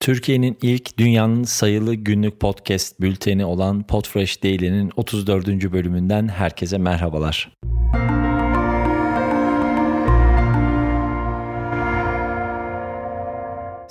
Türkiye'nin ilk dünyanın sayılı günlük podcast bülteni olan Podfresh Daily'nin 34. bölümünden herkese merhabalar.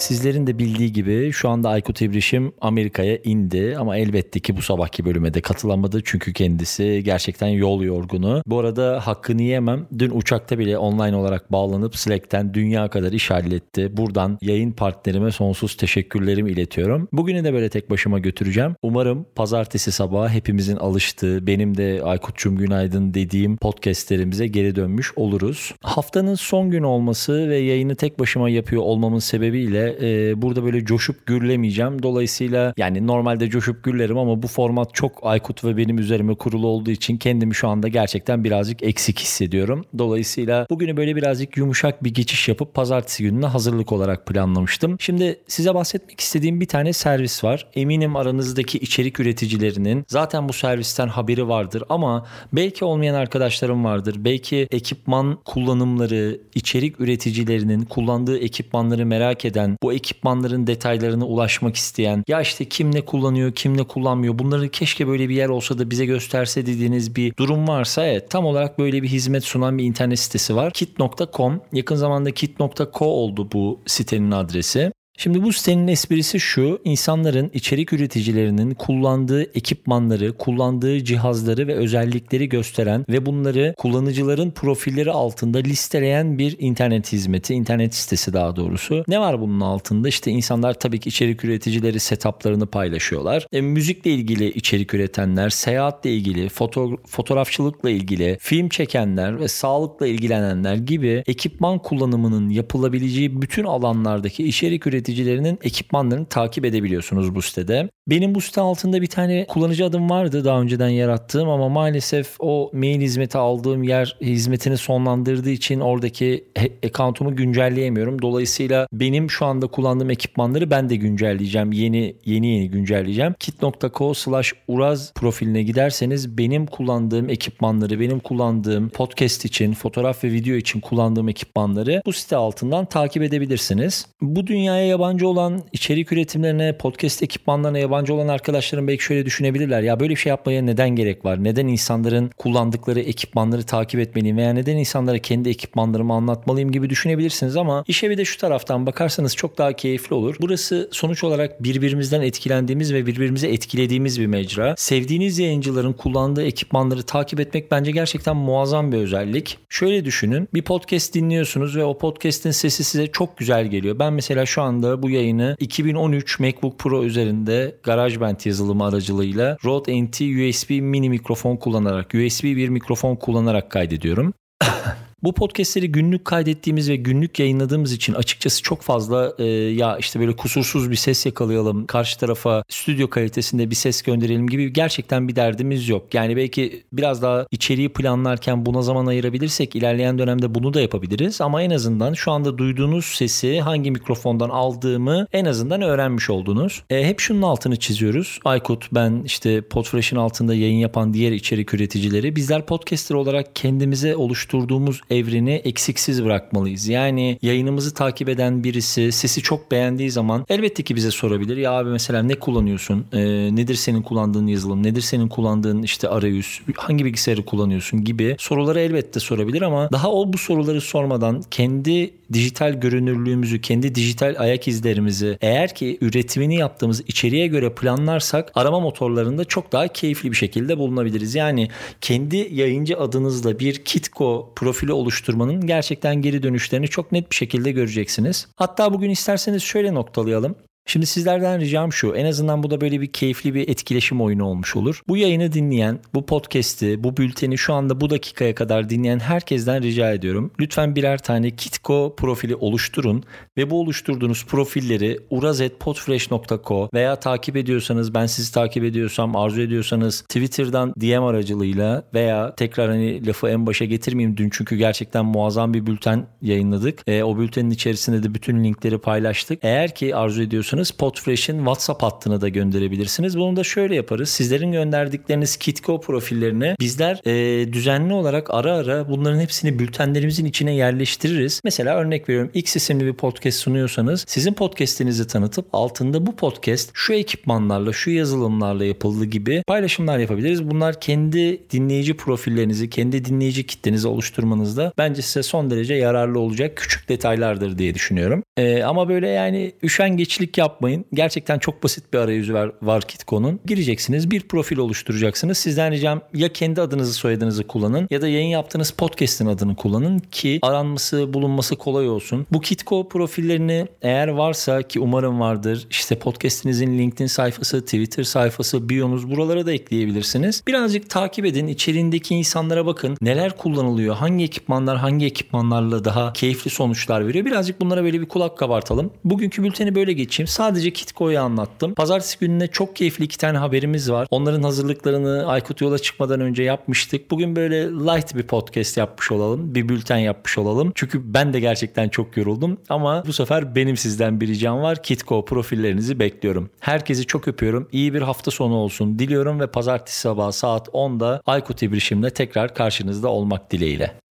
Sizlerin de bildiği gibi şu anda Aykut İbrişim Amerika'ya indi ama elbette ki bu sabahki bölüme de katılamadı çünkü kendisi gerçekten yol yorgunu. Bu arada hakkını yemem. Dün uçakta bile online olarak bağlanıp Slack'ten dünya kadar iş halletti. Buradan yayın partnerime sonsuz teşekkürlerimi iletiyorum. Bugünü de böyle tek başıma götüreceğim. Umarım pazartesi sabahı hepimizin alıştığı, benim de Aykut'cum günaydın dediğim podcastlerimize geri dönmüş oluruz. Haftanın son günü olması ve yayını tek başıma yapıyor olmamın sebebiyle e, burada böyle coşup gürlemeyeceğim. Dolayısıyla yani normalde coşup gürlerim ama bu format çok Aykut ve benim üzerime kurulu olduğu için kendimi şu anda gerçekten birazcık eksik hissediyorum. Dolayısıyla bugünü böyle birazcık yumuşak bir geçiş yapıp pazartesi gününe hazırlık olarak planlamıştım. Şimdi size bahsetmek istediğim bir tane servis var. Eminim aranızdaki içerik üreticilerinin zaten bu servisten haberi vardır ama belki olmayan arkadaşlarım vardır. Belki ekipman kullanımları, içerik üreticilerinin kullandığı ekipmanları merak eden, bu ekipmanların detaylarına ulaşmak isteyen, ya işte kim ne kullanıyor, kim ne kullanmıyor bunları keşke böyle bir yer olsa da bize gösterse dediğiniz bir durum varsa evet tam olarak böyle bir hizmet sunan bir internet sitesi var. kit.com yakın zamanda kit.co oldu bu sitenin adresi. Şimdi bu sitenin esprisi şu, insanların içerik üreticilerinin kullandığı ekipmanları, kullandığı cihazları ve özellikleri gösteren ve bunları kullanıcıların profilleri altında listeleyen bir internet hizmeti, internet sitesi daha doğrusu. Ne var bunun altında? İşte insanlar tabii ki içerik üreticileri setuplarını paylaşıyorlar. E, müzikle ilgili içerik üretenler, seyahatle ilgili, foto, fotoğrafçılıkla ilgili, film çekenler ve sağlıkla ilgilenenler gibi ekipman kullanımının yapılabileceği bütün alanlardaki içerik üreticileri üreticilerinin ekipmanlarını takip edebiliyorsunuz bu sitede. Benim bu site altında bir tane kullanıcı adım vardı daha önceden yarattığım ama maalesef o mail hizmeti aldığım yer hizmetini sonlandırdığı için oradaki account'umu güncelleyemiyorum. Dolayısıyla benim şu anda kullandığım ekipmanları ben de güncelleyeceğim. Yeni yeni yeni güncelleyeceğim. kit.co slash uraz profiline giderseniz benim kullandığım ekipmanları, benim kullandığım podcast için, fotoğraf ve video için kullandığım ekipmanları bu site altından takip edebilirsiniz. Bu dünyaya yabancı olan içerik üretimlerine, podcast ekipmanlarına yabancı olan arkadaşlarım belki şöyle düşünebilirler. Ya böyle bir şey yapmaya neden gerek var? Neden insanların kullandıkları ekipmanları takip etmeliyim veya neden insanlara kendi ekipmanlarımı anlatmalıyım gibi düşünebilirsiniz ama işe bir de şu taraftan bakarsanız çok daha keyifli olur. Burası sonuç olarak birbirimizden etkilendiğimiz ve birbirimizi etkilediğimiz bir mecra. Sevdiğiniz yayıncıların kullandığı ekipmanları takip etmek bence gerçekten muazzam bir özellik. Şöyle düşünün. Bir podcast dinliyorsunuz ve o podcast'in sesi size çok güzel geliyor. Ben mesela şu anda anda bu yayını 2013 MacBook Pro üzerinde GarageBand yazılımı aracılığıyla Rode NT USB mini mikrofon kullanarak, USB bir mikrofon kullanarak kaydediyorum. Bu podcastleri günlük kaydettiğimiz ve günlük yayınladığımız için açıkçası çok fazla e, ya işte böyle kusursuz bir ses yakalayalım, karşı tarafa stüdyo kalitesinde bir ses gönderelim gibi gerçekten bir derdimiz yok. Yani belki biraz daha içeriği planlarken buna zaman ayırabilirsek ilerleyen dönemde bunu da yapabiliriz ama en azından şu anda duyduğunuz sesi hangi mikrofondan aldığımı en azından öğrenmiş oldunuz. E, hep şunun altını çiziyoruz. Aykut, ben işte Podfresh'in altında yayın yapan diğer içerik üreticileri bizler podcaster olarak kendimize oluşturduğumuz evreni eksiksiz bırakmalıyız. Yani yayınımızı takip eden birisi sesi çok beğendiği zaman elbette ki bize sorabilir. Ya abi mesela ne kullanıyorsun? Ee, nedir senin kullandığın yazılım? Nedir senin kullandığın işte arayüz? Hangi bilgisayarı kullanıyorsun gibi soruları elbette sorabilir ama daha o bu soruları sormadan kendi dijital görünürlüğümüzü, kendi dijital ayak izlerimizi eğer ki üretimini yaptığımız içeriğe göre planlarsak arama motorlarında çok daha keyifli bir şekilde bulunabiliriz. Yani kendi yayıncı adınızla bir Kitco profili oluşturmanın gerçekten geri dönüşlerini çok net bir şekilde göreceksiniz. Hatta bugün isterseniz şöyle noktalayalım. Şimdi sizlerden ricam şu en azından bu da böyle bir keyifli bir etkileşim oyunu olmuş olur. Bu yayını dinleyen, bu podcast'i, bu bülteni şu anda bu dakikaya kadar dinleyen herkesten rica ediyorum. Lütfen birer tane Kitco profili oluşturun ve bu oluşturduğunuz profilleri urazetpodfresh.co veya takip ediyorsanız ben sizi takip ediyorsam arzu ediyorsanız Twitter'dan DM aracılığıyla veya tekrar hani lafı en başa getirmeyeyim dün çünkü gerçekten muazzam bir bülten yayınladık. E, o bültenin içerisinde de bütün linkleri paylaştık. Eğer ki arzu ediyorsanız Podfresh'in WhatsApp hattına da gönderebilirsiniz. Bunu da şöyle yaparız. Sizlerin gönderdikleriniz Kitco profillerine bizler e, düzenli olarak ara ara bunların hepsini bültenlerimizin içine yerleştiririz. Mesela örnek veriyorum X isimli bir podcast sunuyorsanız sizin podcast'inizi tanıtıp altında bu podcast şu ekipmanlarla, şu yazılımlarla yapıldı gibi paylaşımlar yapabiliriz. Bunlar kendi dinleyici profillerinizi, kendi dinleyici kitlenizi oluşturmanızda bence size son derece yararlı olacak küçük detaylardır diye düşünüyorum. Ee, ama böyle yani üşengeçlik yapmayın. Gerçekten çok basit bir arayüzü var, var Kitco'nun. Gireceksiniz, bir profil oluşturacaksınız. Sizden ricam ya kendi adınızı soyadınızı kullanın ya da yayın yaptığınız podcast'in adını kullanın ki aranması, bulunması kolay olsun. Bu Kitco profillerini eğer varsa ki umarım vardır işte podcast'inizin LinkedIn sayfası, Twitter sayfası, biyonuz buralara da ekleyebilirsiniz. Birazcık takip edin. içeriğindeki insanlara bakın. Neler kullanılıyor? Hangi ekipmanlar hangi ekipmanlarla daha keyifli sonuçlar veriyor? Birazcık bunlara böyle bir kulak kabartalım. Bugünkü bülteni böyle geçeyim. Sadece Kitco'yu anlattım. Pazartesi gününe çok keyifli iki tane haberimiz var. Onların hazırlıklarını Aykut yola çıkmadan önce yapmıştık. Bugün böyle light bir podcast yapmış olalım. Bir bülten yapmış olalım. Çünkü ben de gerçekten çok yoruldum. Ama bu sefer benim sizden bir ricam var. Kitco profillerinizi bekliyorum. Herkesi çok öpüyorum. İyi bir hafta sonu olsun diliyorum ve pazartesi sabahı saat 10'da Aykut İbrişim'le tekrar karşınızda olmak dileğiyle.